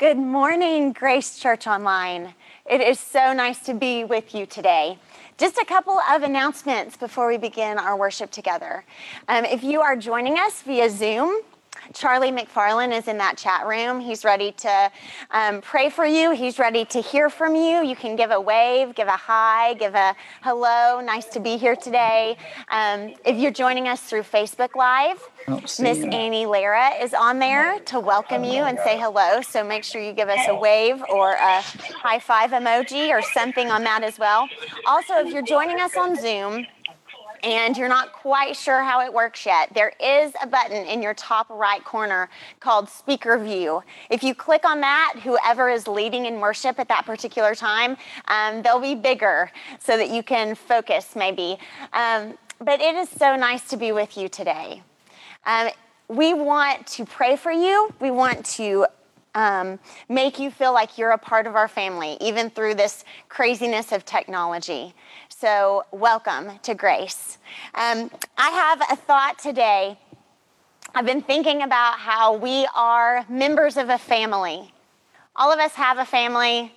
Good morning, Grace Church Online. It is so nice to be with you today. Just a couple of announcements before we begin our worship together. Um, if you are joining us via Zoom, Charlie McFarland is in that chat room. He's ready to um, pray for you. He's ready to hear from you. You can give a wave, give a hi, give a hello. Nice to be here today. Um, if you're joining us through Facebook Live, Miss Annie Lara is on there to welcome you and say hello. So make sure you give us a wave or a high five emoji or something on that as well. Also, if you're joining us on Zoom, and you're not quite sure how it works yet, there is a button in your top right corner called Speaker View. If you click on that, whoever is leading in worship at that particular time, um, they'll be bigger so that you can focus maybe. Um, but it is so nice to be with you today. Um, we want to pray for you. We want to um, make you feel like you're a part of our family, even through this craziness of technology. So, welcome to Grace. Um, I have a thought today. I've been thinking about how we are members of a family. All of us have a family.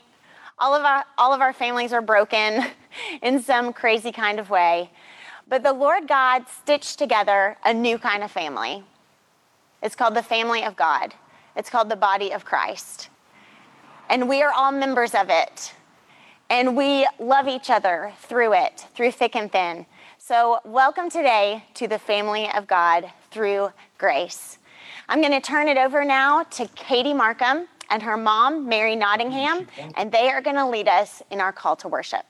All of our, all of our families are broken in some crazy kind of way. But the Lord God stitched together a new kind of family. It's called the family of God, it's called the body of Christ. And we are all members of it. And we love each other through it, through thick and thin. So, welcome today to the family of God through grace. I'm going to turn it over now to Katie Markham and her mom, Mary Nottingham, and they are going to lead us in our call to worship.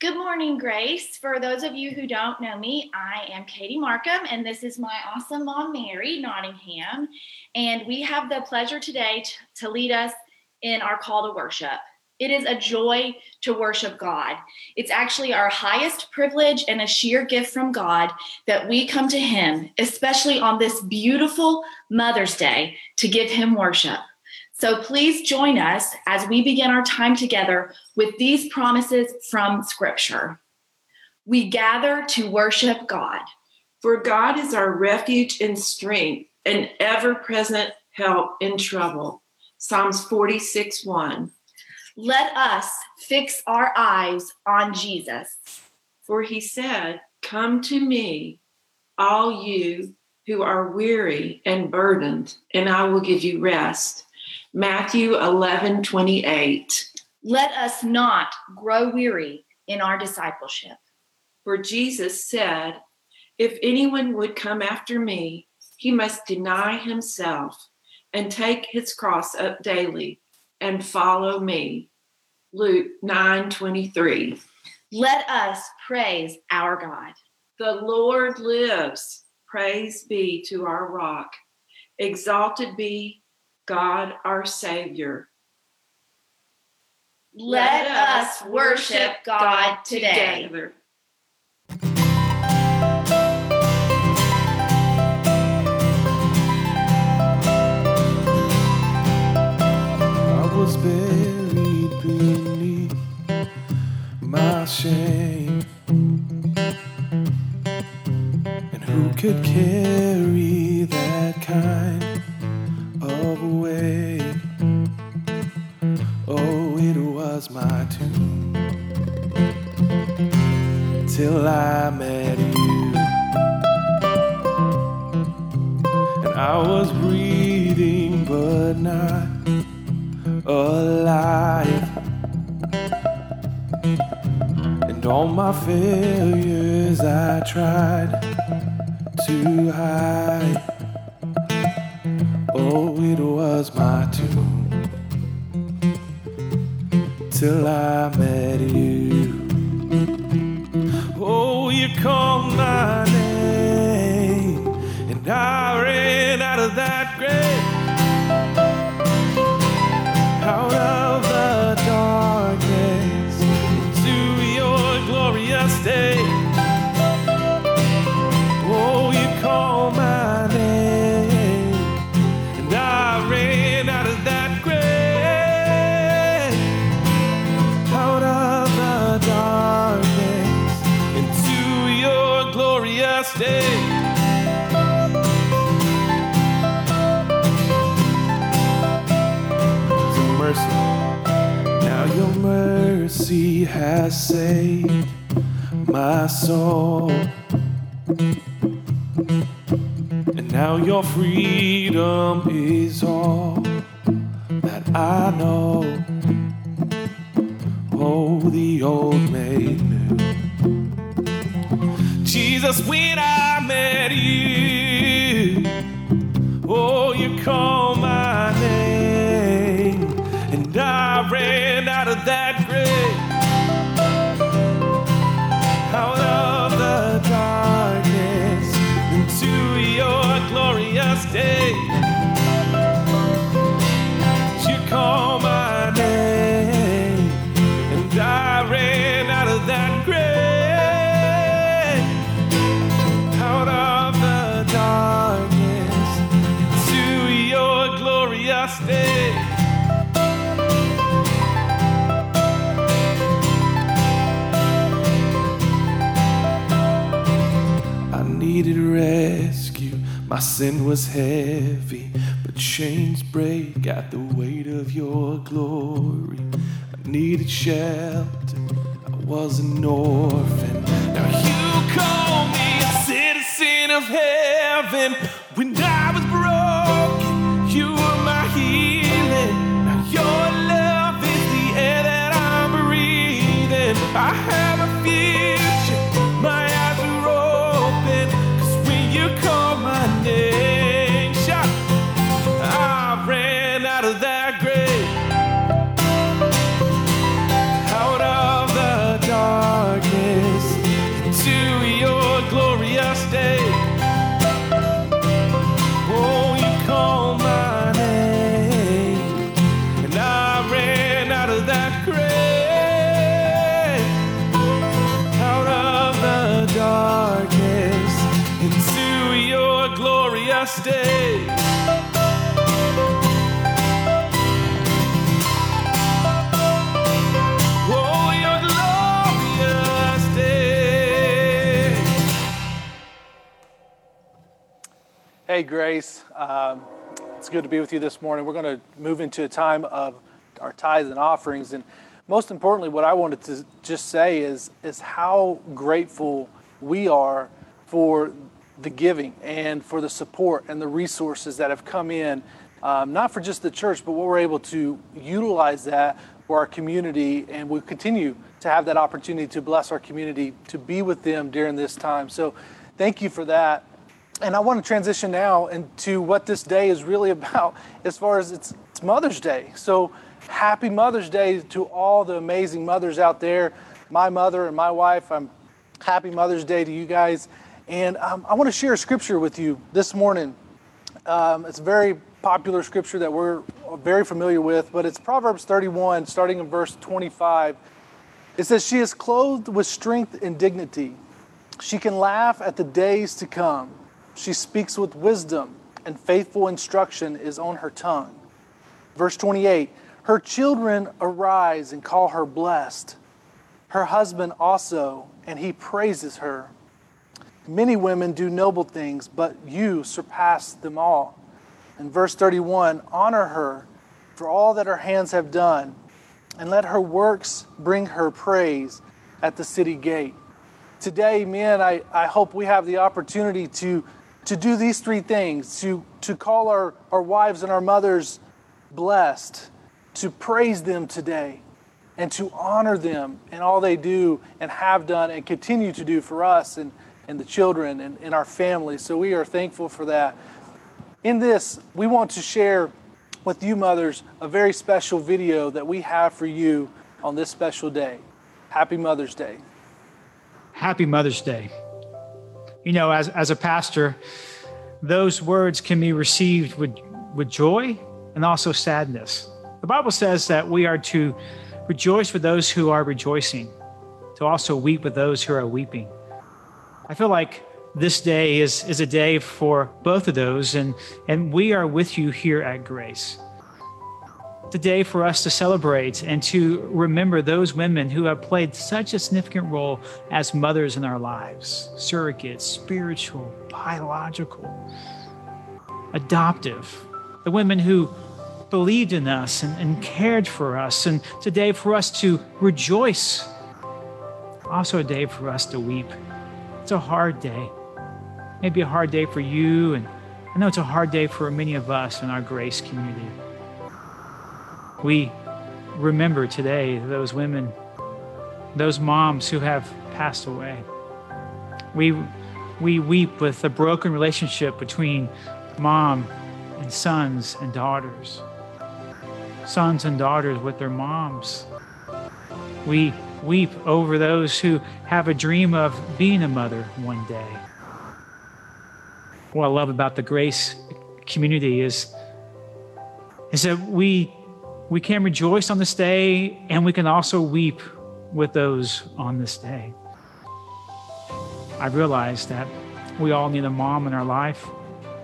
Good morning, Grace. For those of you who don't know me, I am Katie Markham, and this is my awesome mom, Mary Nottingham. And we have the pleasure today to lead us in our call to worship. It is a joy to worship God. It's actually our highest privilege and a sheer gift from God that we come to Him, especially on this beautiful Mother's Day, to give Him worship. So please join us as we begin our time together with these promises from Scripture. We gather to worship God. For God is our refuge and strength, an ever present help in trouble. Psalms 46 1. Let us fix our eyes on Jesus. For he said, Come to me, all you who are weary and burdened, and I will give you rest. Matthew 11 28. Let us not grow weary in our discipleship. For Jesus said, If anyone would come after me, he must deny himself and take his cross up daily and follow me. Luke 9 23. Let us praise our God. The Lord lives. Praise be to our rock. Exalted be God our Savior. Let, Let us worship God, God today. Together. And who could carry that failures I tried that grave, out of the darkness into your glorious day. Sin was heavy, but chains break at the weight of your glory. I needed shelter. I was an orphan. Now you call me a citizen of heaven. When I Hey, Grace. Um, it's good to be with you this morning. We're going to move into a time of our tithes and offerings. And most importantly, what I wanted to just say is, is how grateful we are for the giving and for the support and the resources that have come in, um, not for just the church, but what we're able to utilize that for our community. And we continue to have that opportunity to bless our community, to be with them during this time. So thank you for that. And I want to transition now into what this day is really about as far as it's, it's Mother's Day. So happy Mother's Day to all the amazing mothers out there. My mother and my wife, I'm happy Mother's Day to you guys. And um, I want to share a scripture with you this morning. Um, it's a very popular scripture that we're very familiar with, but it's Proverbs 31, starting in verse 25. It says, She is clothed with strength and dignity. She can laugh at the days to come. She speaks with wisdom, and faithful instruction is on her tongue. Verse 28 Her children arise and call her blessed. Her husband also, and he praises her. Many women do noble things, but you surpass them all. In verse 31, honor her for all that her hands have done, and let her works bring her praise at the city gate. Today, men, I, I hope we have the opportunity to, to do these three things to, to call our, our wives and our mothers blessed, to praise them today, and to honor them and all they do and have done and continue to do for us and, and the children and, and our families. So we are thankful for that. In this, we want to share with you, mothers, a very special video that we have for you on this special day. Happy Mother's Day. Happy Mother's Day. You know, as, as a pastor, those words can be received with, with joy and also sadness. The Bible says that we are to rejoice with those who are rejoicing, to also weep with those who are weeping. I feel like this day is, is a day for both of those, and, and we are with you here at Grace. A day for us to celebrate and to remember those women who have played such a significant role as mothers in our lives surrogates, spiritual, biological, adoptive, the women who believed in us and, and cared for us. And today, for us to rejoice also a day for us to weep. It's a hard day. Maybe a hard day for you, and I know it's a hard day for many of us in our grace community. We remember today those women, those moms who have passed away. We, we weep with the broken relationship between mom and sons and daughters, sons and daughters with their moms. We weep over those who have a dream of being a mother one day. What I love about the grace community is, is that we, we can rejoice on this day and we can also weep with those on this day. I realize that we all need a mom in our life.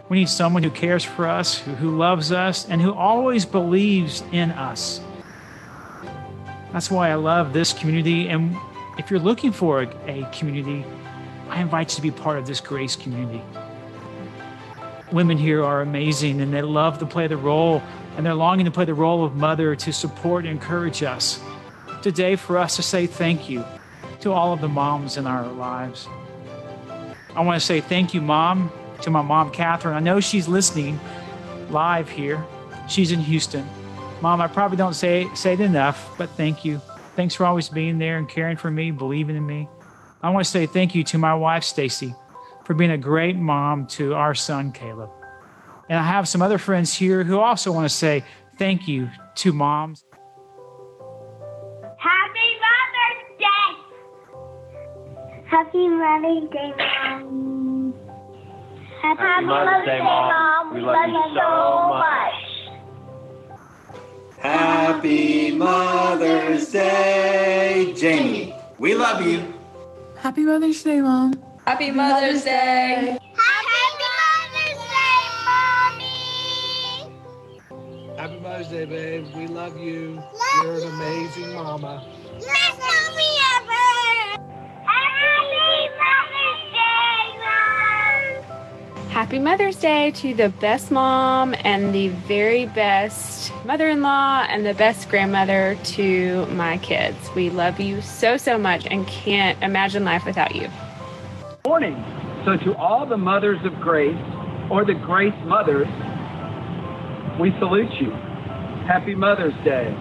We need someone who cares for us, who, loves us, and who always believes in us. That's why I love this community. And if you're looking for a community, I invite you to be part of this grace community. Women here are amazing and they love to play the role and they're longing to play the role of mother to support and encourage us. Today, for us to say thank you to all of the moms in our lives. I want to say thank you, Mom, to my mom, Catherine. I know she's listening live here. She's in Houston. Mom, I probably don't say, say it enough, but thank you. Thanks for always being there and caring for me, believing in me. I want to say thank you to my wife, Stacy, for being a great mom to our son, Caleb. And I have some other friends here who also want to say thank you to moms. Happy Mother's Day! Happy Mother's Day, Mom. Happy, Happy Mother's Day, Mom. We love you so much. Happy Mother's Day, Jamie. We love you. Happy Mother's Day, Mom. Happy Mother's Day. Mother's Day, babe. We love you. Love You're an amazing mama. Best mommy ever! Happy Mother's Day, Mom! Happy Mother's Day to the best mom and the very best mother in law and the best grandmother to my kids. We love you so, so much and can't imagine life without you. Morning. So, to all the mothers of grace or the grace mothers, we salute you. Happy Mother's Day.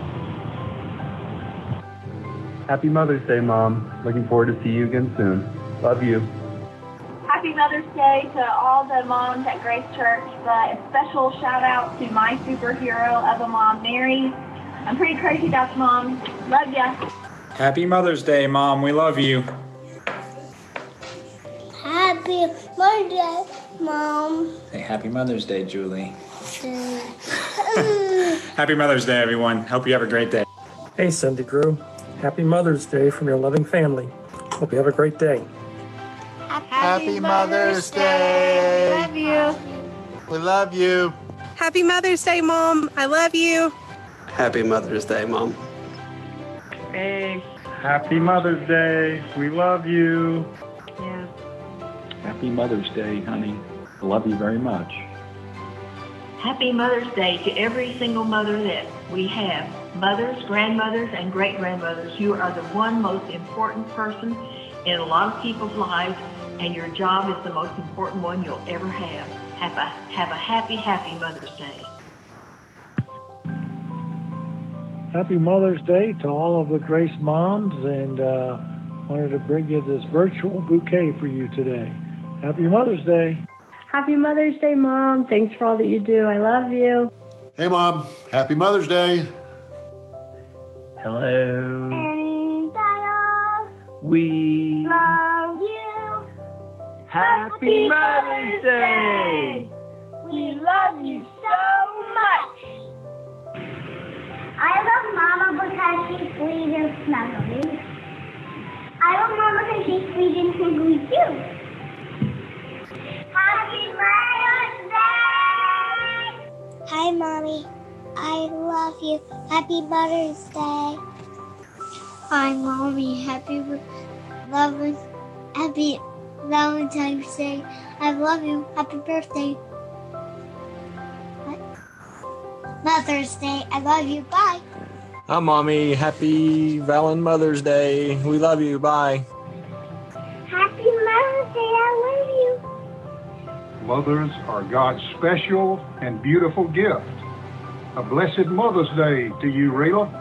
Happy Mother's Day, Mom. Looking forward to see you again soon. Love you. Happy Mother's Day to all the moms at Grace Church, but a special shout out to my superhero of a mom, Mary. I'm pretty crazy about the mom. Love ya. Happy Mother's Day, Mom. We love you. Happy Mother's Day, Mom. Hey, happy Mother's Day, Julie. Happy Mother's Day, everyone. Hope you have a great day. Hey, Cindy Drew. Happy Mother's Day from your loving family. Hope you have a great day. Happy Mother's Day. Love you. We love you. Happy Mother's Day, Mom. I love you. Happy Mother's Day, Mom. Hey. Happy Mother's Day. We love you. Yeah. Happy Mother's Day, honey. I love you very much. Happy Mother's Day to every single mother that we have. Mothers, grandmothers, and great grandmothers, you are the one most important person in a lot of people's lives, and your job is the most important one you'll ever have. Have a, have a happy, happy Mother's Day. Happy Mother's Day to all of the Grace moms, and uh, wanted to bring you this virtual bouquet for you today. Happy Mother's Day. Happy Mother's Day, Mom. Thanks for all that you do. I love you. Hey, Mom. Happy Mother's Day. Hello. And I We love you. Happy Mother's Day. We love you so much. I love Mama because she's sweet and snuggly. I love Mama because she's sweet and snuggly too. Happy Mother's Day! Hi, Mommy. I love you. Happy Mother's Day. Hi, Mommy. Happy Mother's Happy Valentine's Day. I love you. Happy birthday. Mother's Day. I love you. Bye. Hi, Mommy. Happy Valen Mother's Day. We love you. Bye. Mothers are God's special and beautiful gift. A blessed Mother's Day to you, Rayla.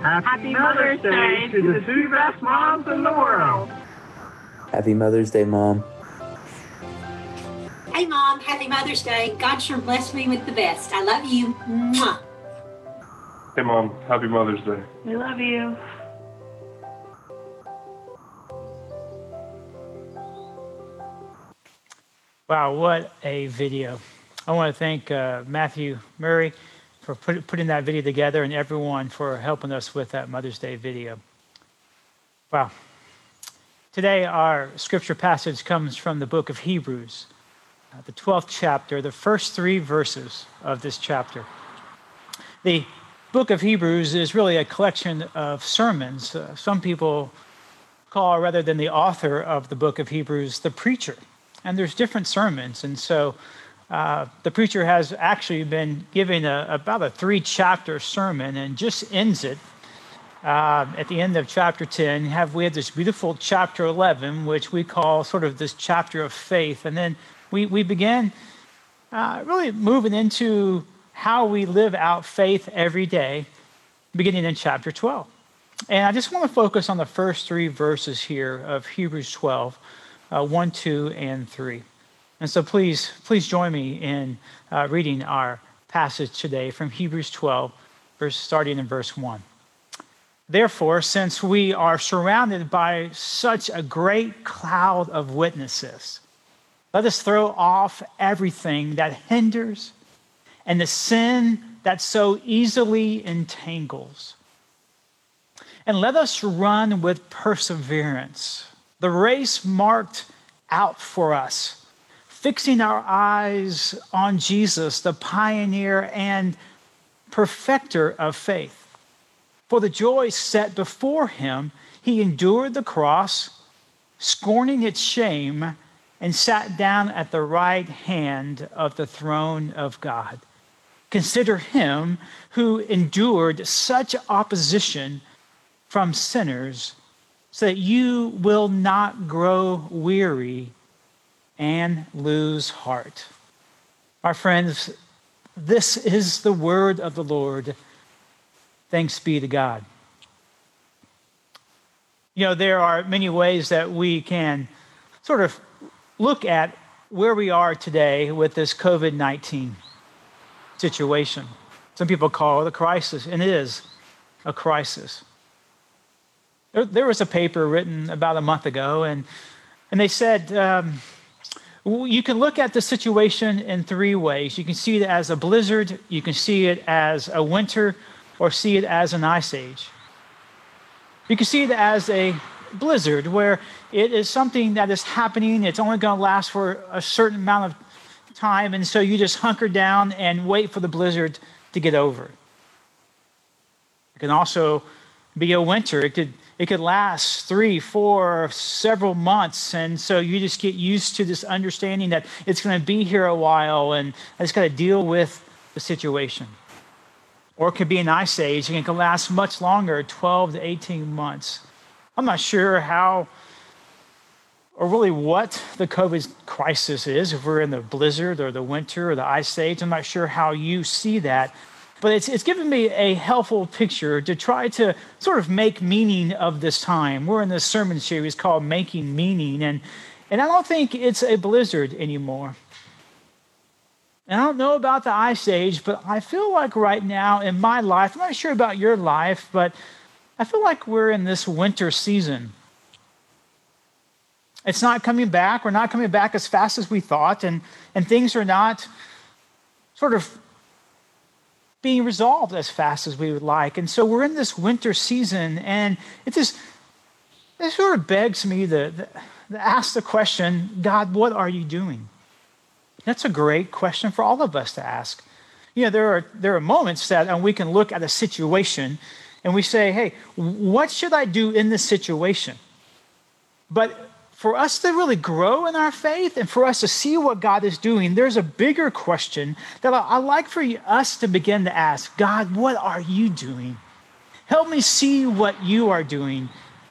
Happy Mother's Day to the two best moms in the world. Happy Mother's Day, Mom. Hey, Mom. Happy Mother's Day. God sure blessed me with the best. I love you. Mwah. Hey, Mom. Happy Mother's Day. We love you. Wow, what a video. I want to thank uh, Matthew Murray for put, putting that video together and everyone for helping us with that Mother's Day video. Wow. Today, our scripture passage comes from the book of Hebrews, uh, the 12th chapter, the first three verses of this chapter. The book of Hebrews is really a collection of sermons. Uh, some people call, rather than the author of the book of Hebrews, the preacher and there's different sermons. And so uh, the preacher has actually been giving a, about a three chapter sermon and just ends it uh, at the end of chapter 10. Have we have this beautiful chapter 11, which we call sort of this chapter of faith. And then we, we begin uh, really moving into how we live out faith every day, beginning in chapter 12. And I just want to focus on the first three verses here of Hebrews 12 uh, 1, 2, and 3. And so please, please join me in uh, reading our passage today from Hebrews 12, verse, starting in verse 1. Therefore, since we are surrounded by such a great cloud of witnesses, let us throw off everything that hinders and the sin that so easily entangles. And let us run with perseverance the race marked out for us, fixing our eyes on Jesus, the pioneer and perfecter of faith. For the joy set before him, he endured the cross, scorning its shame, and sat down at the right hand of the throne of God. Consider him who endured such opposition from sinners so that you will not grow weary and lose heart. Our friends, this is the word of the Lord. Thanks be to God. You know, there are many ways that we can sort of look at where we are today with this COVID 19 situation. Some people call it a crisis, and it is a crisis. There, there was a paper written about a month ago, and, and they said um, you can look at the situation in three ways. You can see it as a blizzard, you can see it as a winter, or see it as an ice age. You can see it as a blizzard, where it is something that is happening, it's only going to last for a certain amount of time, and so you just hunker down and wait for the blizzard to get over. It can also be a winter. It could it could last three, four, several months. And so you just get used to this understanding that it's going to be here a while and I just got to deal with the situation. Or it could be an ice age and it can last much longer 12 to 18 months. I'm not sure how or really what the COVID crisis is, if we're in the blizzard or the winter or the ice age. I'm not sure how you see that. But it's, it's given me a helpful picture to try to sort of make meaning of this time. We're in this sermon series called Making Meaning, and, and I don't think it's a blizzard anymore. And I don't know about the ice age, but I feel like right now in my life, I'm not sure about your life, but I feel like we're in this winter season. It's not coming back. We're not coming back as fast as we thought, and, and things are not sort of being resolved as fast as we would like. And so we're in this winter season, and it just it sort of begs me to, to ask the question God, what are you doing? That's a great question for all of us to ask. You know, there are, there are moments that and we can look at a situation and we say, hey, what should I do in this situation? But for us to really grow in our faith and for us to see what God is doing, there's a bigger question that I, like for us to begin to ask God, what are you doing? Help me see what you are doing.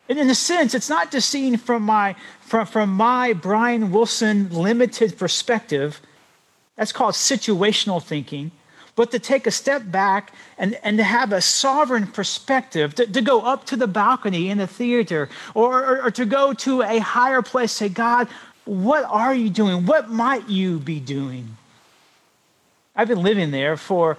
And in a sense, it's not just seen from my, from, from my Brian Wilson limited perspective, That's called situational thinking. But to take a step back and, and to have a sovereign perspective, to, to go up to the balcony in the theater or, or, or to go to a higher place, say, God, what are you doing? What might you be doing? I've been living there for,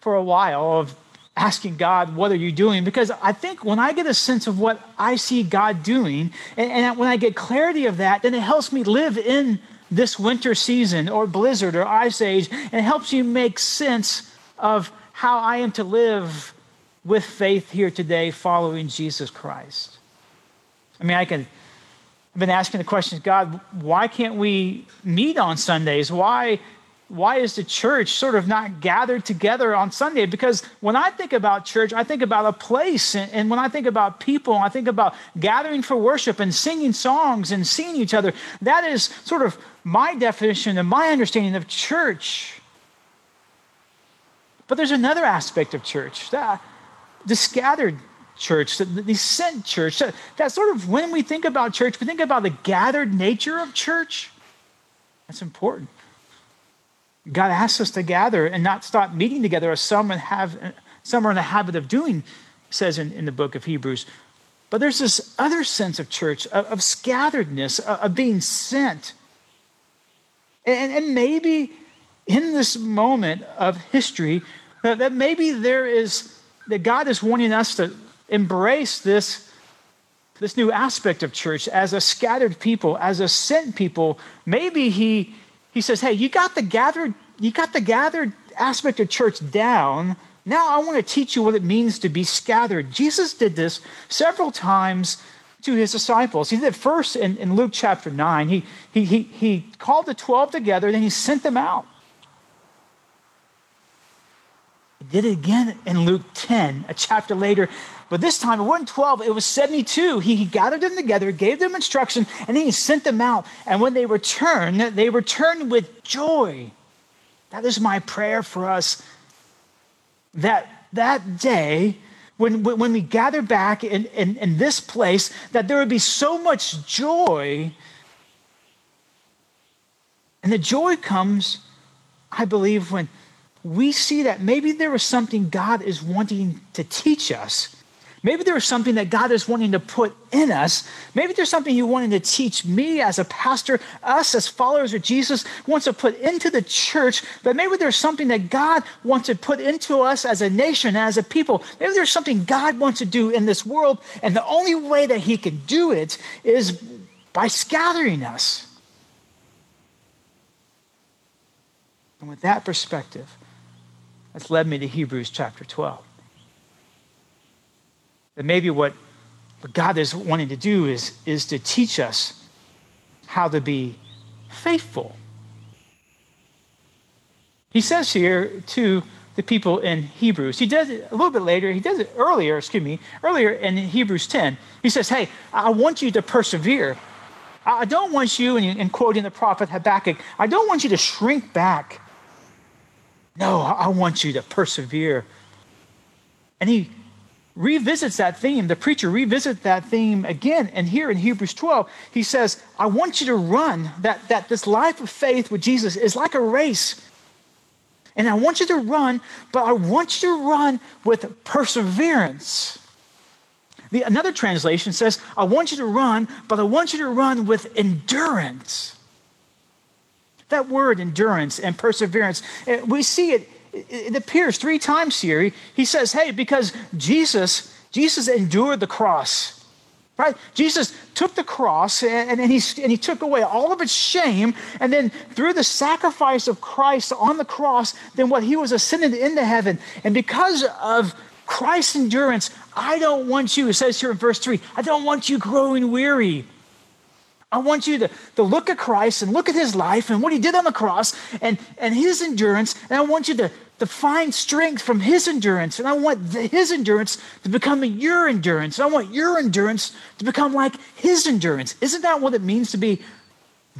for a while of asking God, what are you doing? Because I think when I get a sense of what I see God doing, and, and when I get clarity of that, then it helps me live in this winter season or blizzard or ice age, and helps you make sense of how I am to live with faith here today following Jesus Christ. I mean, I can. I've been asking the questions, God, why can't we meet on Sundays? Why why is the church sort of not gathered together on Sunday? Because when I think about church, I think about a place. And, when I think about people, I think about gathering for worship and singing songs and seeing each other. That is sort of my definition and my understanding of church. But there's another aspect of church, that, the scattered church, the, the sent church. That, that sort of when we think about church, we think about the gathered nature of church. That's important. God asks us to gather and not stop meeting together as some have some are in the habit of doing, says in, in the book of Hebrews. But there's this other sense of church, of, of scatteredness, of, of, being sent. And, and, maybe in this moment of history, that, that maybe there is, that God is wanting us to embrace this, this new aspect of church as a scattered people, as a sent people. Maybe He he says, Hey, you got the gathered, you got the gathered aspect of church down. Now I want to teach you what it means to be scattered. Jesus did this several times to his disciples. He did it first in, in Luke chapter 9. He, he, he, he called the 12 together, then he sent them out. He did it again in Luke 10, a chapter later. But this time it wasn't 12, it was 72. He, he gathered them together, gave them instruction, and then he sent them out. And when they returned, they returned with joy. That is my prayer for us that that day, when, when we gather back in, in, in this place, that there would be so much joy. And the joy comes, I believe, when we see that maybe there is something God is wanting to teach us Maybe there's something that God is wanting to put in us. Maybe there's something you wanting to teach me as a pastor, us as followers of Jesus, wants to put into the church. But maybe there's something that God wants to put into us as a nation, as a people. Maybe there's something God wants to do in this world. And the only way that He can do it is by scattering us. And with that perspective, that's led me to Hebrews chapter 12 that maybe what, what God is wanting to do is, is to teach us how to be faithful. He says here to the people in Hebrews, he does it a little bit later, he does it earlier, excuse me, earlier in Hebrews 10. He says, Hey, I want you to persevere. I don't want you, and quoting the prophet Habakkuk, I don't want you to shrink back. No, I want you to persevere. And he revisits that theme. The preacher revisits that theme again. And here in Hebrews 12, he says, I want you to run, that, that this life of faith with Jesus is like a race. And I want you to run, but I want you to run with perseverance. The, another translation says, I want you to run, but I want you to run with endurance. That word, endurance and perseverance, eh, we see it it appears three times here. He says, hey, because Jesus, Jesus endured the cross. Right? Jesus took the cross and, and, he, and he took away all of its shame. And then through the sacrifice of Christ on the cross, then what he was ascended into heaven. And because of Christ's endurance, I don't want you, it says here in verse 3, I don't want you growing weary. I want you to, to look at Christ and look at his life and what he did on the cross and, and his endurance. And I want you to, to find strength from his endurance. And I want the, his endurance to become your endurance. And I want your endurance to become like his endurance. Isn't that what it means to be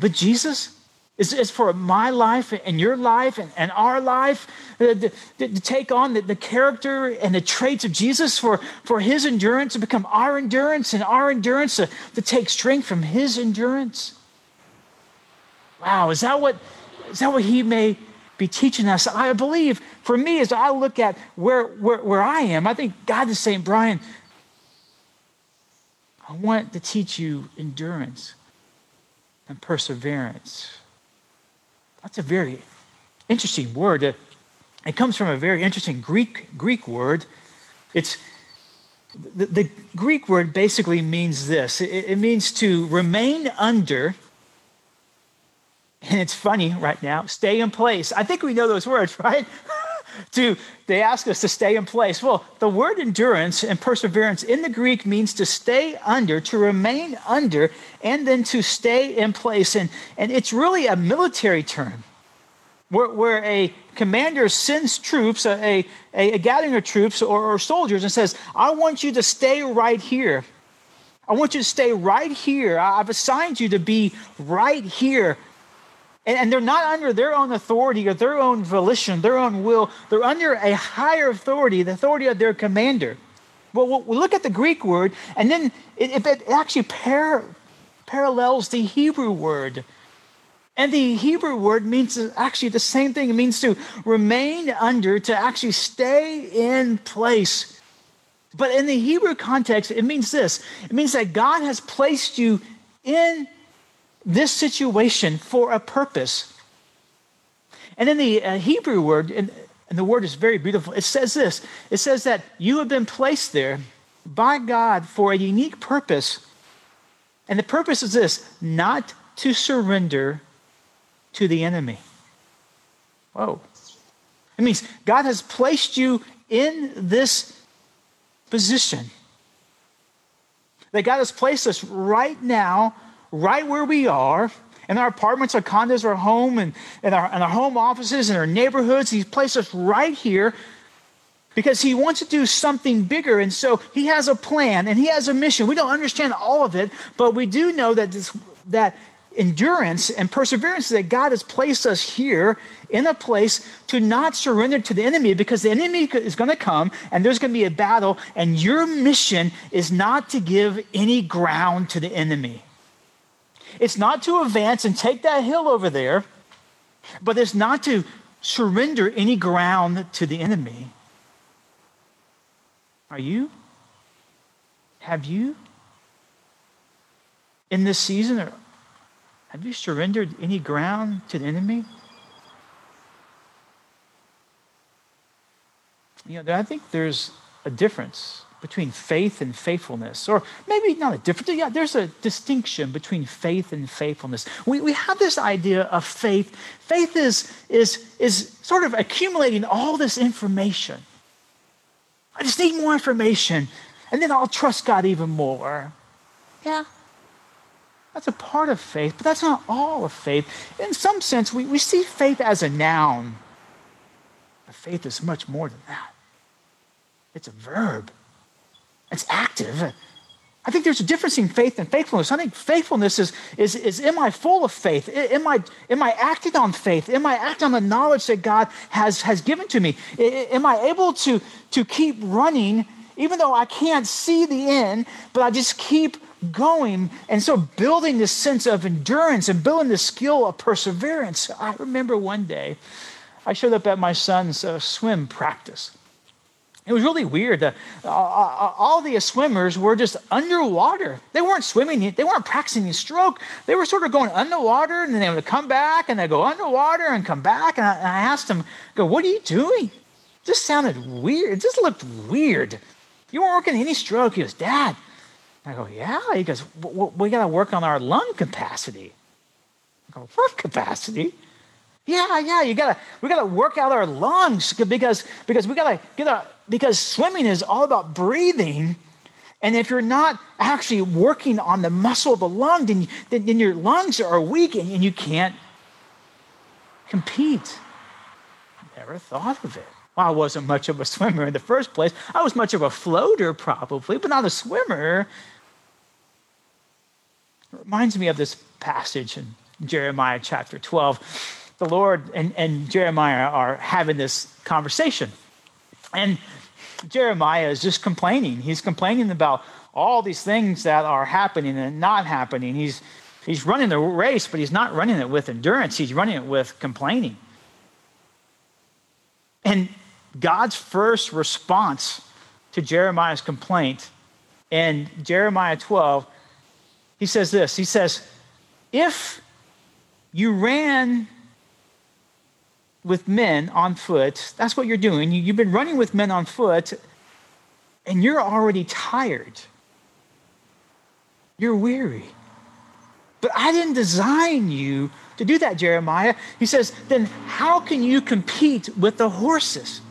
with Jesus? Is, is for my life and your life and, and our life uh, to, to, take on the, the character and the traits of Jesus for, for his endurance to become our endurance and our endurance to, to take strength from his endurance? Wow, is that what is that what he may be teaching us? I believe for me, as I look at where, where, where I am, I think God is saying, Brian, I want to teach you endurance and perseverance. That's a very interesting word. It comes from a very interesting Greek, Greek word. It's the, the Greek word basically means this it, it means to remain under and it's funny right now stay in place i think we know those words right to they ask us to stay in place. Well the word endurance and perseverance in the greek means to stay under to remain under and then to stay in place. And and it's really a military term where, where a commander sends troops a, a, a gathering of troops or, or soldiers and says i want you to stay right here. I want you to stay right here. I've assigned you to be right here and, and they're not under their own authority or their own volition, their own will. They're under a higher authority, the authority of their commander. Well, we look at the Greek word, and then it, it actually par, parallels the Hebrew word. And the Hebrew word means actually the same thing. It means to remain under, to actually stay in place. But in the Hebrew context, it means this it means that God has placed you in this situation for a purpose. And in the uh, Hebrew word, and, and the word is very beautiful, it says this it says that you have been placed there by God for a unique purpose. And the purpose is this not to surrender to the enemy. Whoa. It means God has placed you in this position. That God has placed us right now right where we are in our apartments, our condos, our home, and, and, our, and our home offices, and our neighborhoods. He's placed us right here because he wants to do something bigger. And so he has a plan and he has a mission. We don't understand all of it, but we do know that, this, that endurance and perseverance that God has placed us here in a place to not surrender to the enemy because the enemy is going to come and there's going to be a battle, and your mission is not to give any ground to the enemy. It's not to advance and take that hill over there, but it's not to surrender any ground to the enemy. Are you? Have you? In this season, have you surrendered any ground to the enemy? You know, I think there's a difference between faith and faithfulness, or maybe not a difference. Yeah, there's a distinction between faith and faithfulness. We, we have this idea of faith. Faith is, is, is sort of accumulating all this information. I just need more information, and then I'll trust God even more. Yeah, that's a part of faith, but that's not all of faith. In some sense, we, we see faith as a noun, but faith is much more than that. It's a verb. It's active. I think there's a difference in faith and faithfulness. I think faithfulness is, is, is am I full of faith? Am I, am I acting on faith? Am I acting on the knowledge that God has, has given to me? Am I able to, to keep running even though I can't see the end, but I just keep going and so building this sense of endurance and building this skill of perseverance? I remember one day I showed up at my son's uh, swim practice. It was really weird. Uh, uh, all the swimmers were just underwater. They weren't swimming, they weren't practicing stroke. They were sort of going underwater and then they would come back and they go underwater and come back. And I, asked them, go, what are you doing? This sounded weird. It just looked weird. You weren't working any stroke. He goes, Dad. I go, yeah. He goes, we got to work on our lung capacity. I go, lung capacity? Yeah, yeah, you gotta we gotta work out our lungs because because we gotta get our because swimming is all about breathing. And if you're not actually working on the muscle of the lung, then, then, then your lungs are weak and, and you can't compete. Never thought of it. Well, I wasn't much of a swimmer in the first place. I was much of a floater, probably, but not a swimmer. It reminds me of this passage in Jeremiah chapter 12 the Lord and, and Jeremiah are having this conversation. And Jeremiah is just complaining. He's complaining about all these things that are happening and not happening. He's He's running the race, but he's not running it with endurance. He's running it with complaining. And God's first response to Jeremiah's complaint in Jeremiah 12, he says this He says, If you ran with men on foot, that's what you're doing. You, have been running with men on foot, and you're already tired. You're weary. But I didn't design you to do that, Jeremiah. He says, then how can you compete with the horses?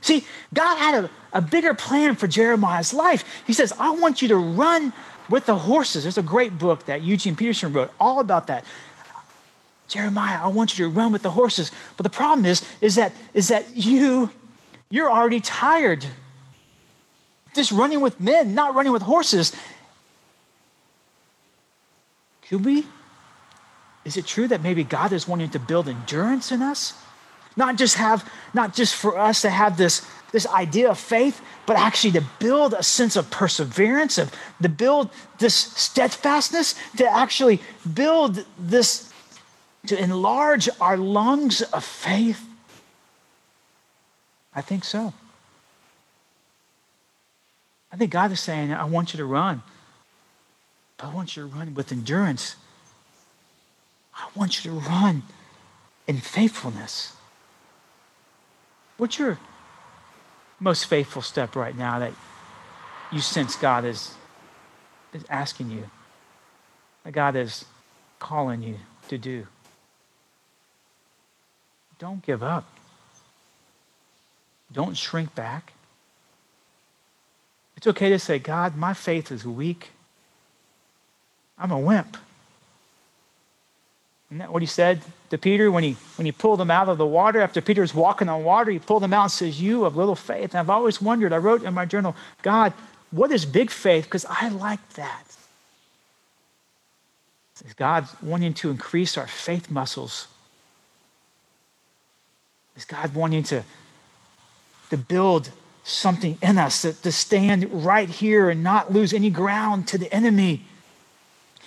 See, God had a, a bigger plan for Jeremiah's life. He says, I want you to run with the horses. There's a great book that Eugene Peterson wrote all about that. Jeremiah, I want you to run with the horses. But the problem is, is that, is that you, you're already tired. Just running with men, not running with horses. Could we? Is it true that maybe God is wanting to build endurance in us? Not just have, not just for us to have this, this idea of faith, but actually to build a sense of perseverance, of to build this steadfastness, to actually build this, to enlarge our lungs of faith. I think so. I think God is saying, I want you to run, but I want you to run with endurance. I want you to run in faithfulness. What's your most faithful step right now that you sense God is, is asking you, that God is calling you to do? Don't give up. Don't shrink back. It's okay to say, God, my faith is weak. I'm a wimp. Isn't that what he said to Peter when he, when he pulled him out of the water? After Peter was walking on water, he pulled him out and says, You of little faith. And I've always wondered, I wrote in my journal, God, what is big faith? Because I like that. Is God wanting to increase our faith muscles? Is God wanting to, to build something in us, to, to stand right here and not lose any ground to the enemy?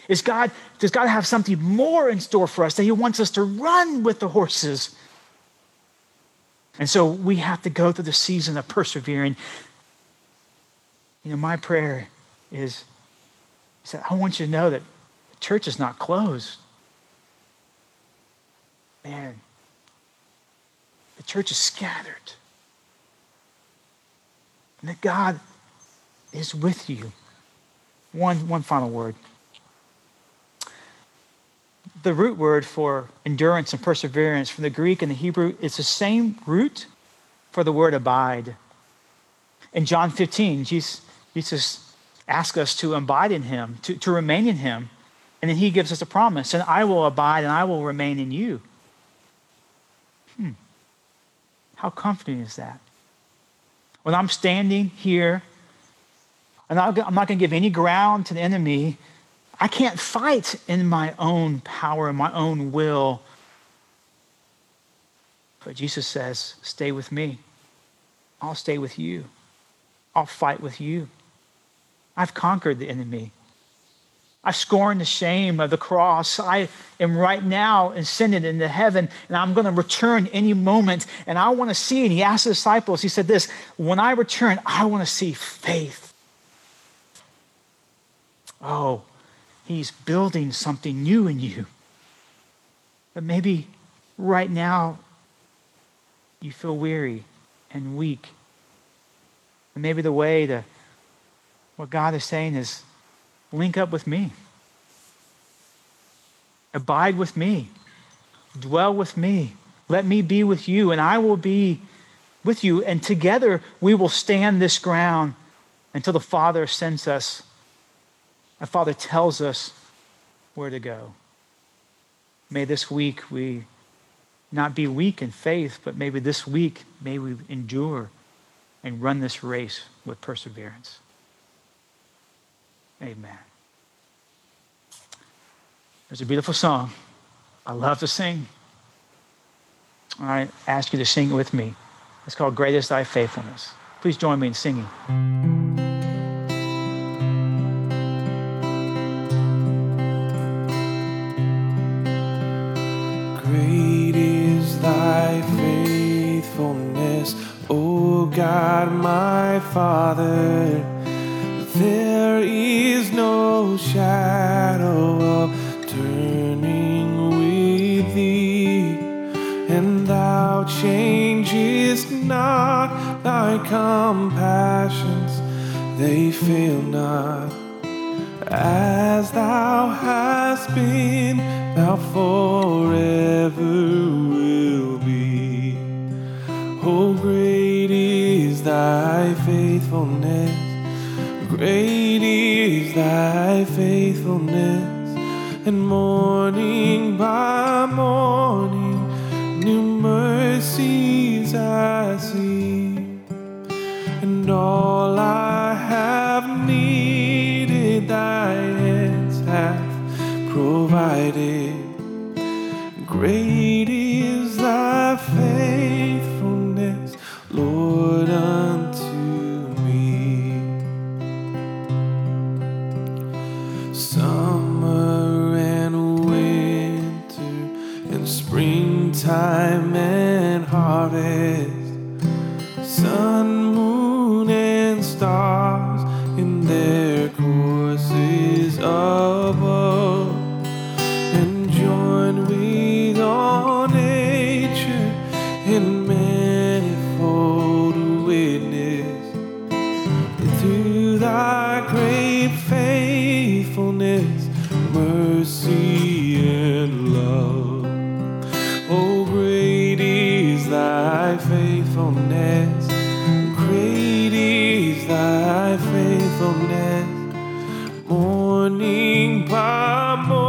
Is God, does God have something more in store for us that He wants us to run with the horses? And so we have to go through the season of persevering. You know, my prayer is, is that I want you to know that the church is not closed. Man, the church is scattered. And that God is with you. One, one final word the root word for endurance and perseverance from the Greek and the Hebrew is the same root for the word abide. In John 15, Jesus, Jesus asks us to abide in him, to, to remain in him. And then he gives us a promise, and I will abide and I will remain in you. Hmm. How comforting is that? When I'm standing here, and I'm not going to give any ground to the enemy, I can't fight in my own power and my own will. But Jesus says, Stay with me. I'll stay with you. I'll fight with you. I've conquered the enemy. I've scorned the shame of the cross. I am right now ascended into heaven, and I'm going to return any moment. And I want to see, and he asked the disciples, he said this, when I return, I want to see faith. Oh, He's building something new in you. But maybe right now you feel weary and weak. And maybe the way to what God is saying is link up with me. Abide with me. Dwell with me. Let me be with you, and I will be with you. And together we will stand this ground until the Father sends us our Father tells us where to go. May this week we not be weak in faith, but maybe this week may we endure and run this race with perseverance. Amen. There's a beautiful song I love to sing. I ask you to sing it with me. It's called Great Is Thy Faithfulness. Please join me in singing. Great is thy faithfulness, O God my Father. This is no shadow of turning with thee, and thou changest not thy compassions, they fail not. As thou hast been, thou forever will be. Oh, great is thy faithfulness, great is thy faithfulness, and morning by morning, new mercies I see, and all I have needed, thy hands have provided. Great morning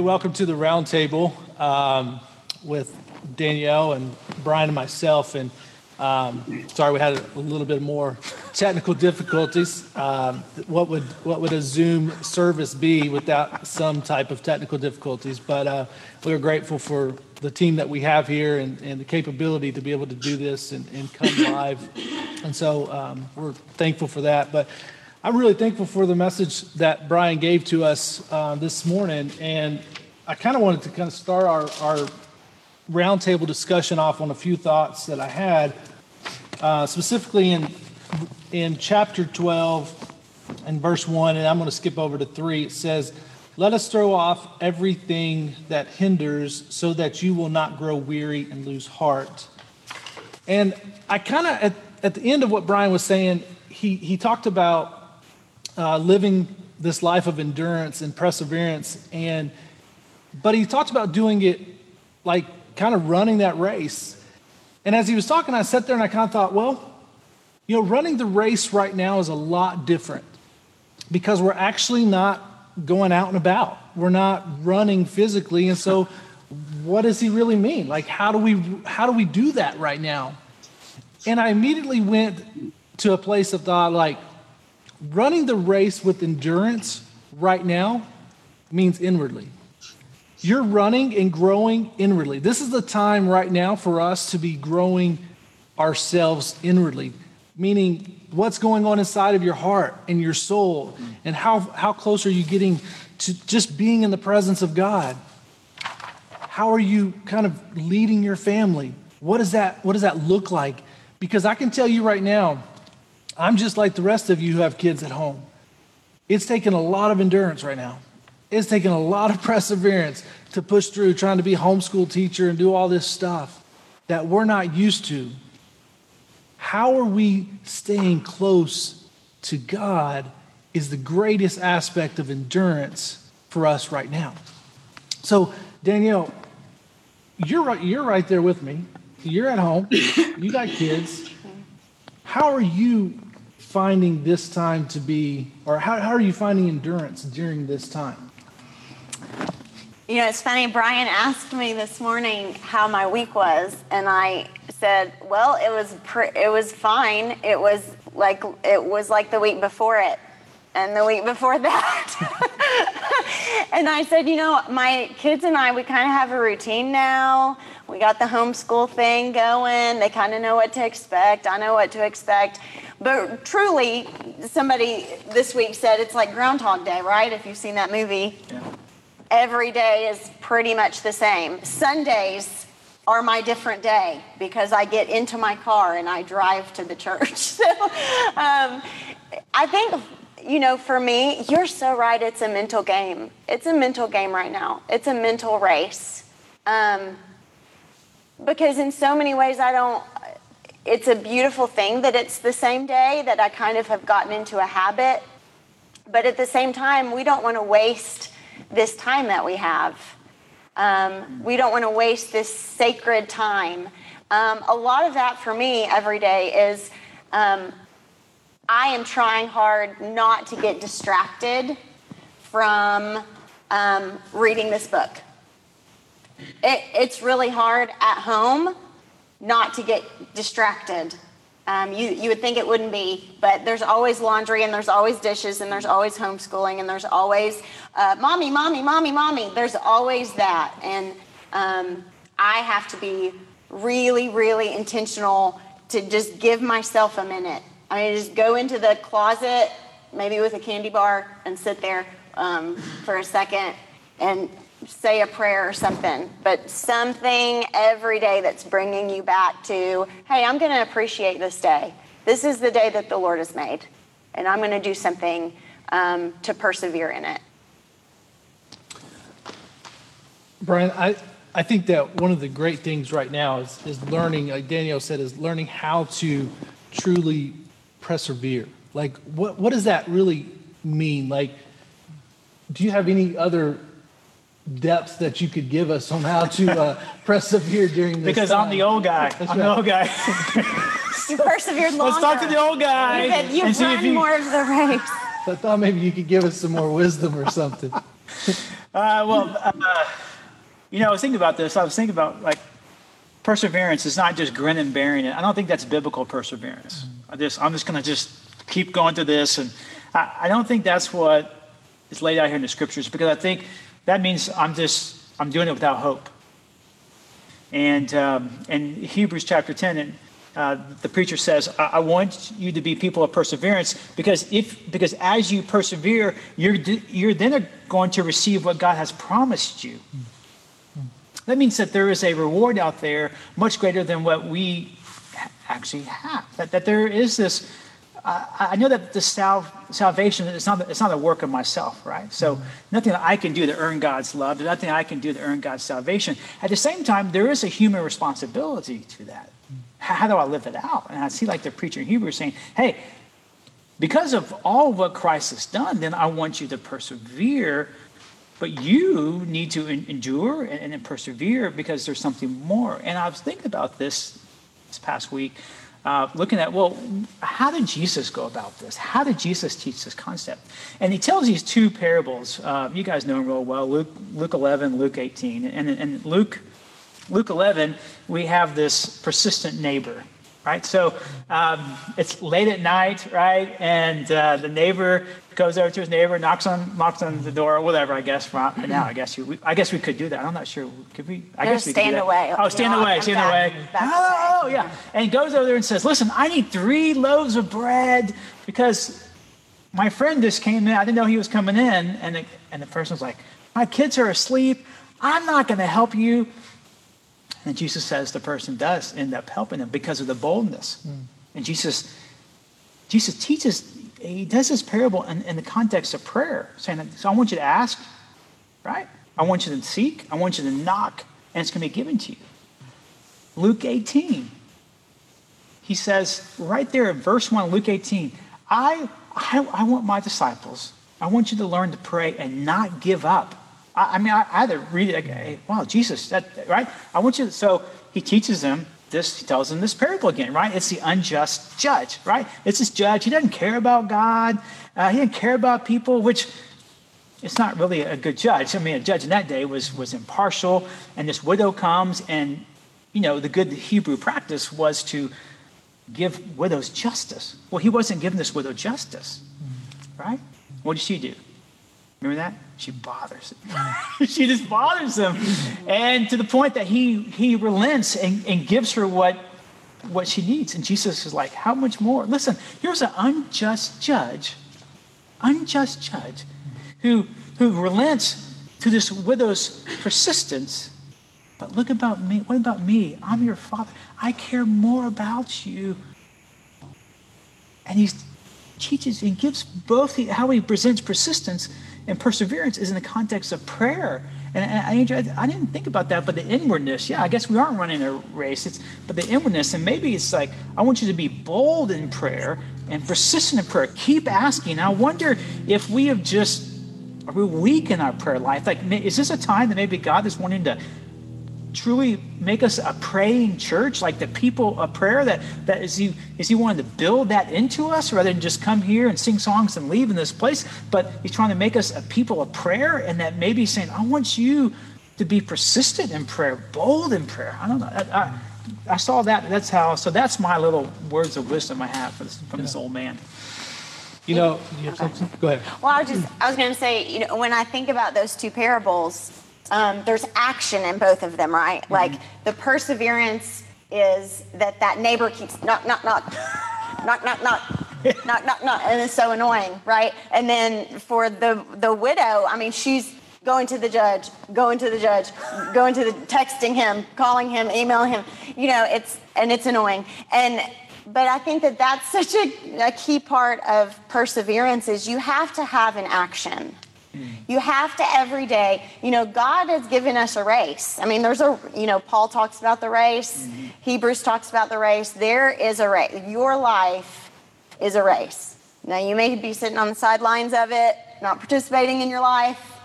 Hey, welcome to the roundtable um, with Danielle and Brian and myself. And um, sorry, we had a little bit more technical difficulties. Um, what would what would a Zoom service be without some type of technical difficulties? But uh, we're grateful for the team that we have here and, and the capability to be able to do this and, and come live. And so um, we're thankful for that. But I'm really thankful for the message that Brian gave to us uh, this morning. And I kind of wanted to kind of start our, our roundtable discussion off on a few thoughts that I had, uh, specifically in, in chapter 12 and verse 1. And I'm going to skip over to 3. It says, Let us throw off everything that hinders so that you will not grow weary and lose heart. And I kind of, at, at the end of what Brian was saying, he, he talked about uh, living this life of endurance and perseverance and but he talked about doing it like kind of running that race and as he was talking i sat there and i kind of thought well You know, running the race right now is a lot different because we're actually not going out and about. We're not running physically. And so, what does he really mean? Like, how do we, how do, we do that right now? And I immediately went to a place of thought like, running the race with endurance right now means inwardly. You're running and growing inwardly. This is the time right now for us to be growing ourselves inwardly, meaning what's going on inside of your heart and your soul, and how, how close are you getting to just being in the presence of God? How are you kind of leading your family? What does that, what does that look like? Because I can tell you right now, I'm just like the rest of you who have kids at home. It's taken a lot of endurance right now. It's taken a lot of perseverance to push through trying to be a homeschool teacher and do all this stuff that we're not used to. How are we staying close to God is the greatest aspect of endurance for us right now. So, Danielle, you're right, you're right there with me. You're at home. You got kids. How are you finding this time to be, or how, how are you finding endurance during this time? You know, it's funny. Brian asked me this morning how my week was, and I said, "Well, it was it was fine. It was like it was like the week before it, and the week before that." and I said, "You know, my kids and I, we kind of have a routine now. We got the homeschool thing going. They kind of know what to expect. I know what to expect." But truly, somebody this week said it's like Groundhog Day, right? If you've seen that movie. Yeah every day is pretty much the same. Sundays are my different day because I get into my car and I drive to the church. so um, I think, you know, for me, you're so right. It's a mental game. It's a mental game right now, it's a mental race. Um, because in so many ways, I don't. It's a beautiful thing that it's the same day that I kind of have gotten into a habit. But at the same time, we don't want to waste this time that we have. Um, we don't want to waste this sacred time. Um, a lot of that for me every day is um, I am trying hard not to get distracted from um, reading this book. It, it's really hard at home not to get distracted um, you, you would think it wouldn't be, but there's always laundry and there's always dishes and there's always homeschooling and there's always uh, mommy, mommy, mommy, mommy. There's always that. And um, I have to be really, really intentional to just give myself a minute. I mean, just go into the closet, maybe with a candy bar, and sit there um, for a second and say a prayer or something, but something every day that's bringing you back to, hey, I'm going to appreciate this day. This is the day that the Lord has made, and I'm going to do something um, to persevere in it. Brian, I, I think that one of the great things right now is, is learning, like Danielle said, is learning how to truly persevere. Like, what, what does that really mean? Like, do you have any other depth that you could give us on how to uh, persevere during this because time. I'm the old guy. That's I'm right. the old guy. you persevered longer. Let's talk to the old guy. You could, you've and run you- more of the race. So I thought maybe you could give us some more wisdom or something. Uh, well, uh, you know, I was thinking about this. I was thinking about like perseverance is not just grin and bearing it. I don't think that's biblical perseverance. I just, I'm just going to just keep going through this, and I, I don't think that's what is laid out here in the scriptures because I think that means I'm just I'm doing it without hope. And um, in Hebrews chapter 10, and uh, the preacher says, I-, I want you to be people of perseverance because if because as you persevere, you're d- you're then going to receive what God has promised you. That means that there is a reward out there much greater than what we actually have. That, that there is this. I I know that the sal- salvation is not it's not a work of myself, right? So mm-hmm. nothing that I can do to earn God's love. There's nothing I can do to earn God's salvation. At the same time, there is a human responsibility to that. Mm-hmm. How, how do I live it out? And I see like the preacher in Hebrews saying, "Hey, because of all what Christ has done, then I want you to persevere." But you need to en- endure and, and persevere because there's something more. And I was thinking about this this past week uh, looking at, well, how did Jesus go about this? How did Jesus teach this concept? And he tells these two parables. Uh, you guys know them real well Luke, Luke 11, Luke 18. And in Luke, Luke 11, we have this persistent neighbor right? So um, it's late at night, right? And uh, the neighbor goes over to his neighbor, knocks on knocks on the door, or whatever. I guess right now, I guess you, we, I guess we could do that. I'm not sure. Could we? I They're guess we stand could do away. Oh, stand Yeah, away, I'm stand back- away. back oh, yeah. And he goes over there and says, "Listen, I need three loaves of bread because my friend just came in. I didn't know he was coming in." And the, and the person's like, "My kids are asleep. I'm not going to help you." And Jesus says the person does end up helping them because of the boldness. Hmm. And Jesus, Jesus teaches, he does this parable in, in the context of prayer, saying, So I want you to ask, right? I want you to seek, I want you to knock, and it's going to be given to you. Luke 18, he says right there in verse 1, Luke 18, I, I, I want my disciples, I want you to learn to pray and not give up. I, I mean, I, either read it, like, hey, wow, Jesus, that, right? I want you to, so he teaches them this, he tells them this parable again, right? It's the unjust judge, right? It's this judge. He doesn't care about God. Uh, he didn't care about people, which it's not really a good judge. I mean, a judge in that day was, was impartial, and this widow comes, and, you know, the good Hebrew practice was to give widows justice. Well, he wasn't giving this widow justice, right? What did she do? Remember that? She bothers him. she just bothers him. And to the point that he he relents and, and gives her what what she needs. And Jesus is like, How much more? Listen, here's an unjust judge, unjust judge, who who relents to this widow's persistence. But look about me. What about me? I'm your father. I care more about you. And he teaches and gives both the, how he presents persistence and perseverance is in the context of prayer. And I, I, I, didn't think about that, but the inwardness, yeah, I guess we aren't running a race. It's but the inwardness, and maybe it's like I want you to be bold in prayer and persistent in prayer. Keep asking. I wonder if we have just are we weak in our prayer life? Like, is this a time that maybe God is wanting to truly make us a praying church, like the people of prayer? That that is he is he wanting to build that into us rather than just come here and sing songs and leave in this place? But he's trying to make us a people of prayer, and that maybe saying, I want you to be persistent in prayer, bold in prayer. I don't know. I, I, I saw that. That's how. So that's my little words of wisdom I have this, from this old man. You know, you have something? Go ahead. Well, I was just I was going to say, you know, when I think about those two parables, um, there's action in both of them, right? Mm-hmm. Like the perseverance is that that neighbor keeps knock, knock, knock, knock, knock, knock. knock, knock, knock, and it's so annoying, right? And then for the the widow, I mean, she's going to the judge, going to the judge, going to the texting him, calling him, emailing him. You know, it's and it's annoying. And but I think that that's such a, a key part of perseverance is you have to have an action. You have to every day, you know, God has given us a race. I mean, there's a, you know, Paul talks about the race, mm-hmm. Hebrews talks about the race. There is a race. Your life is a race. Now, you may be sitting on the sidelines of it, not participating in your life.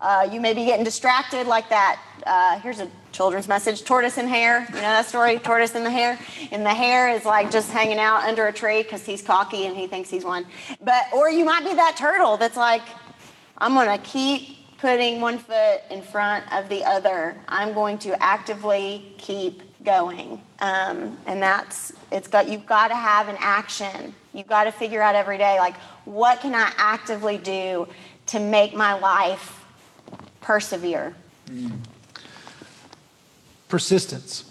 Uh, you may be getting distracted like that. Uh, here's a children's message tortoise and hare you know that story tortoise and the hare and the hare is like just hanging out under a tree because he's cocky and he thinks he's won but or you might be that turtle that's like i'm going to keep putting one foot in front of the other i'm going to actively keep going um, and that's it's got you've got to have an action you've got to figure out every day like what can i actively do to make my life persevere mm persistence.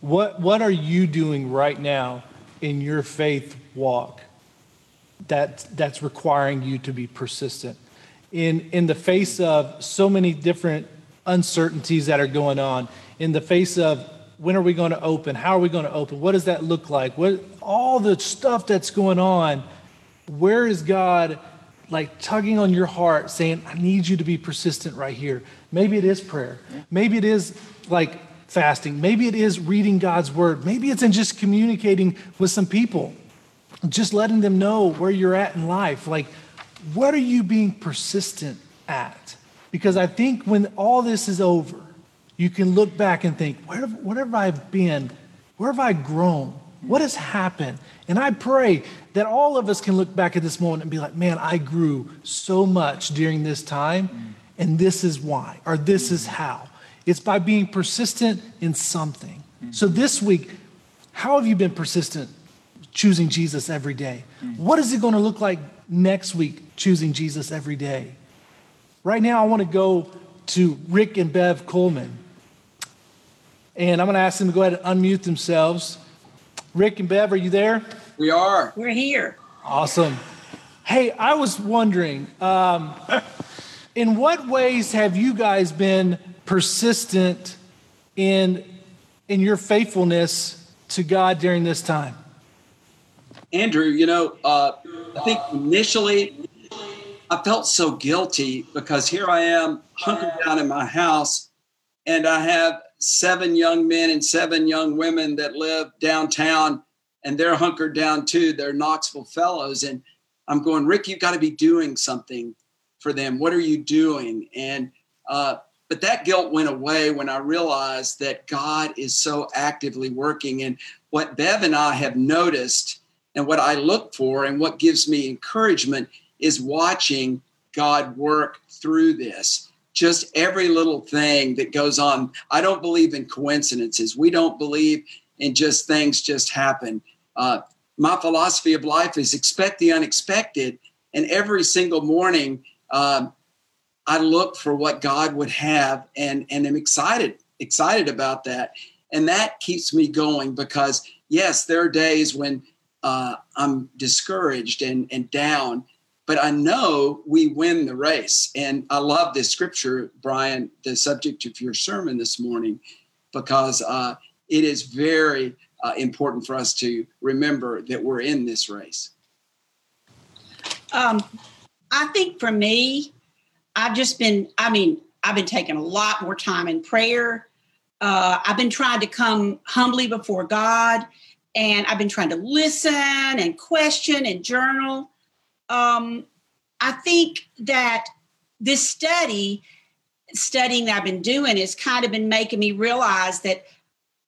What, what are you doing right now in your faith walk that, that's requiring you to be persistent? In, in the face of so many different uncertainties that are going on, in the face of when are we going to open? How are we going to open? What does that look like? What, all the stuff that's going on, where is God like tugging on your heart saying, I need you to be persistent right here? Maybe it is prayer. Maybe it is like fasting. Maybe it is reading God's word. Maybe it's in just communicating with some people, just letting them know where you're at in life. Like, what are you being persistent at? Because I think when all this is over, you can look back and think, where have, have I been? Where have I grown? What has happened? And I pray that all of us can look back at this moment and be like, man, I grew so much during this time, and this is why, or this is how. It's by being persistent in something. So this week, how have you been persistent choosing Jesus every day? What is it going to look like next week choosing Jesus every day? Right now, I want to go to Rick and Bev Coleman. And I'm going to ask them to go ahead and unmute themselves. Rick and Bev, are you there? We are. We're here. Awesome. Hey, I was wondering, um, in what ways have you guys been persistent in in your faithfulness to God during this time? Andrew, you know, uh, I think initially I felt so guilty because here I am hunkered down in my house and I have seven young men and seven young women that live downtown and they're hunkered down too. They're Knoxville fellows. And I'm going, Rick, you've got to be doing something for them. What are you doing? And, uh, but that guilt went away when I realized that God is so actively working. And what Bev and I have noticed and what I look for and what gives me encouragement is watching God work through this. Just every little thing that goes on. I don't believe in coincidences. We don't believe in just things just happen. Uh, my philosophy of life is expect the unexpected. And every single morning, um, I look for what God would have and, and am excited, excited about that. And that keeps me going because, yes, there are days when uh, I'm discouraged and, and down, but I know we win the race. And I love this scripture, Brian, the subject of your sermon this morning, because uh, it is very uh, important for us to remember that we're in this race. Um, I think for me, I've just been, I mean, I've been taking a lot more time in prayer. Uh, I've been trying to come humbly before God and I've been trying to listen and question and journal. Um, I think that this study, studying that I've been doing, has kind of been making me realize that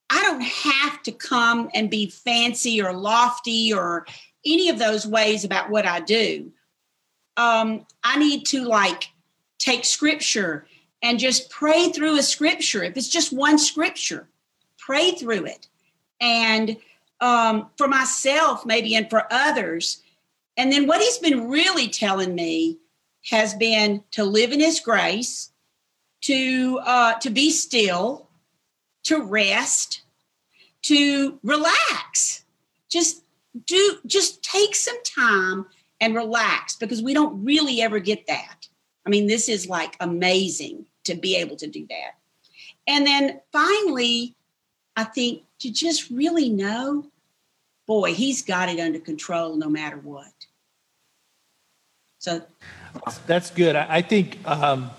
I don't have to come and be fancy or lofty or any of those ways about what I do. Um, I need to like take scripture and just pray through a scripture. If it's just one scripture, pray through it. And um, for myself, maybe, and for others. And then what he's been really telling me has been to live in his grace, to uh, to be still, to rest, to relax. Just do just take some time and relax because we don't really ever get that. I mean, this is like amazing to be able to do that. And then finally, I think to just really know boy, he's got it under control no matter what. So that's good. I, think, um,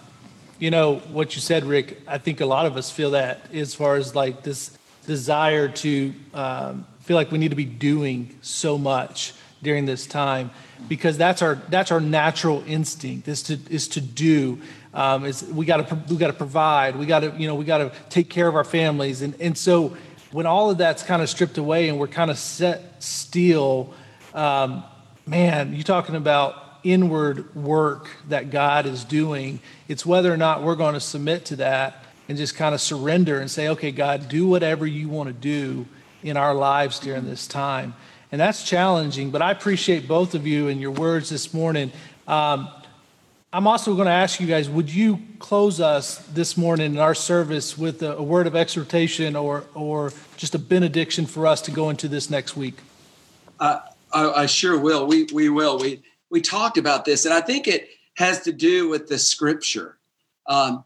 you know, what you said, Rick, I think a lot of us feel that as far as like this desire to um, feel like we need to be doing so much during this time because that's our that's our natural instinct is to is to do um, is we got to we got to provide we got to you know we got to take care of our families and and so when all of that's kind of stripped away and we're kind of set still, um, man, you're talking about inward work that God is doing. It's whether or not we're going to submit to that and just kind of surrender and say, okay, God, do whatever you want to do in our lives during this time. And that's challenging, but I appreciate both of you and your words this morning. Um, I'm also going to ask you guys would you close us this morning in our service with a, a, word of exhortation or, or just a benediction for us to go into this next week? Uh, I, I, sure will. We, we will. We, we talked about this, and I think it has to do with the scripture. Um,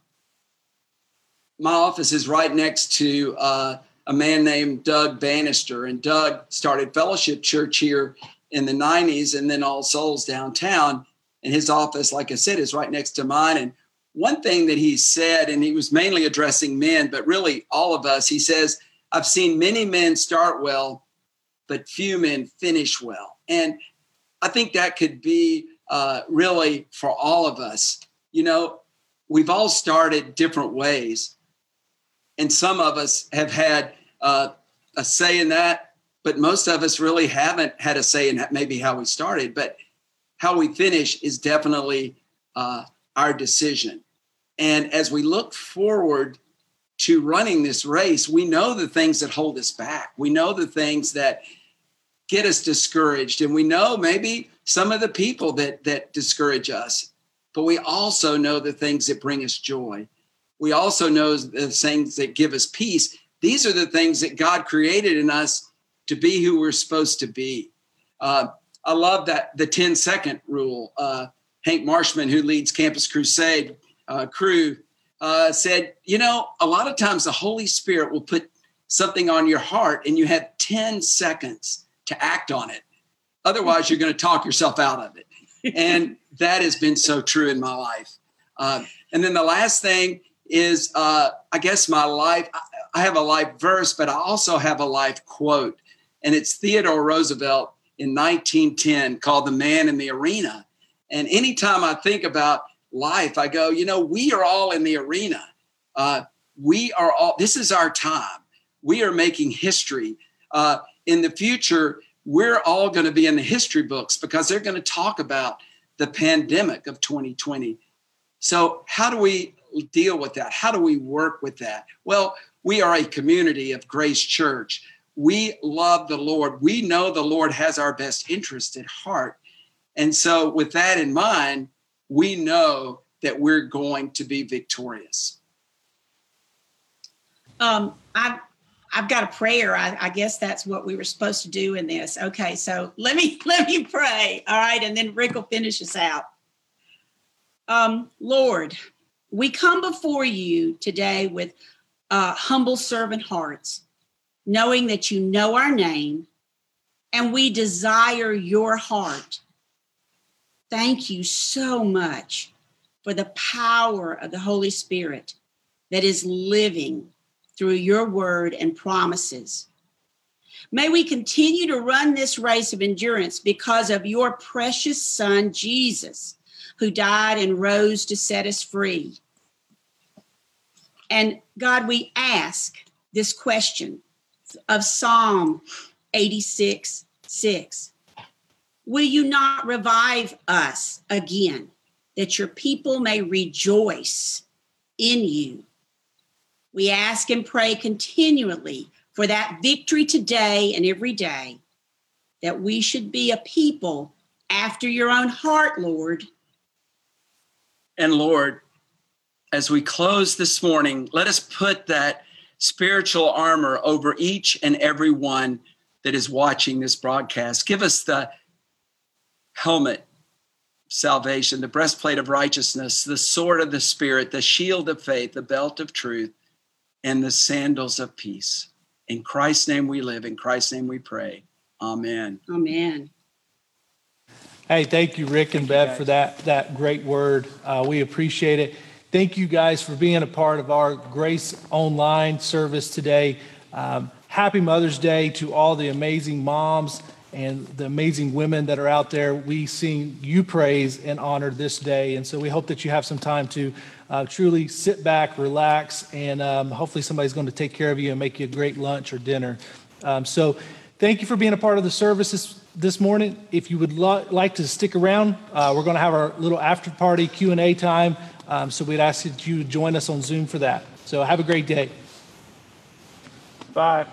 my office is right next to uh, a man named Doug Banister, and Doug started Fellowship Church here in the 90s and then All Souls downtown and his office, like I said, is right next to mine. And one thing that he said, and he was mainly addressing men, but really all of us, he says, I've seen many men start well, but few men finish well. And I think that could be uh, really for all of us. You know, we've all started different ways. And some of us have had uh, a say in that, but most of us really haven't had a say in maybe how we started. But how we finish is definitely uh, our decision. And as we look forward to running this race, we know the things that hold us back. We know the things that get us discouraged, and we know maybe some of the people that that discourage us. But we also know the things that bring us joy. We also know the things that give us peace. These are the things that God created in us to be who we're supposed to be. Uh, I love that the 10 second rule. Uh, Hank Marshman, who leads Campus Crusade uh, Cru, uh, said, You know, a lot of times the Holy Spirit will put something on your heart and you have 10 seconds to act on it. Otherwise, you're going to talk yourself out of it. and that has been so true in my life. Uh, and then the last thing is, uh, I guess, my life. I have a life verse, but I also have a life quote. And it's Theodore Roosevelt in 1910 called The Man in the Arena. And anytime I think about life, I go, you know, we are all in the arena. Uh, we are all, this is our time. We are making history. Uh, in the future, we're all going to be in the history books because they're going to talk about the pandemic of 2020. So, how do we deal with that? How do we work with that? Well, we are a community of Grace Church. We love the Lord. We know the Lord has our best interest at heart. And so, with that in mind, we know that we're going to be victorious. Um, I've I've got a prayer. I, I, guess that's what we were supposed to do in this. Okay, so let me let me pray. All right, and then Rick will finish us out. Um, Lord, we come before you today with uh, humble servant hearts, knowing that you know our name, and we desire your heart thank you so much for the power of the Holy Spirit that is living through your word and promises. May we continue to run this race of endurance because of your precious Son, Jesus, who died and rose to set us free. And God, we ask this question of Psalm 86 6. Will you not revive us again, that your people may rejoice in you? We ask and pray continually for that victory today and every day, that we should be a people after your own heart, Lord. And Lord, as we close this morning, let us put that spiritual armor over each and every one that is watching this broadcast. Give us the helmet salvation, the breastplate of righteousness, the sword of the Spirit, the shield of faith, the belt of truth, and the sandals of peace. In Christ's name we live, in Christ's name we pray. Amen. Amen. Hey, thank you, Rick and Bev, for that, that great word. Uh, we appreciate it. Thank you guys for being a part of our Grace Online service today. Um, happy Mother's Day to all the amazing moms and the amazing women that are out there. We sing you praise and honor this day. And so we hope that you have some time to uh, truly sit back, relax, and um, hopefully somebody's going to take care of you and make you a great lunch or dinner. Um, so thank you for being a part of the service this, this morning. If you would lo- like to stick around, uh, we're going to have our little after party Q&A time. Um, so we'd ask that you join us on Zoom for that. So have a great day. Bye.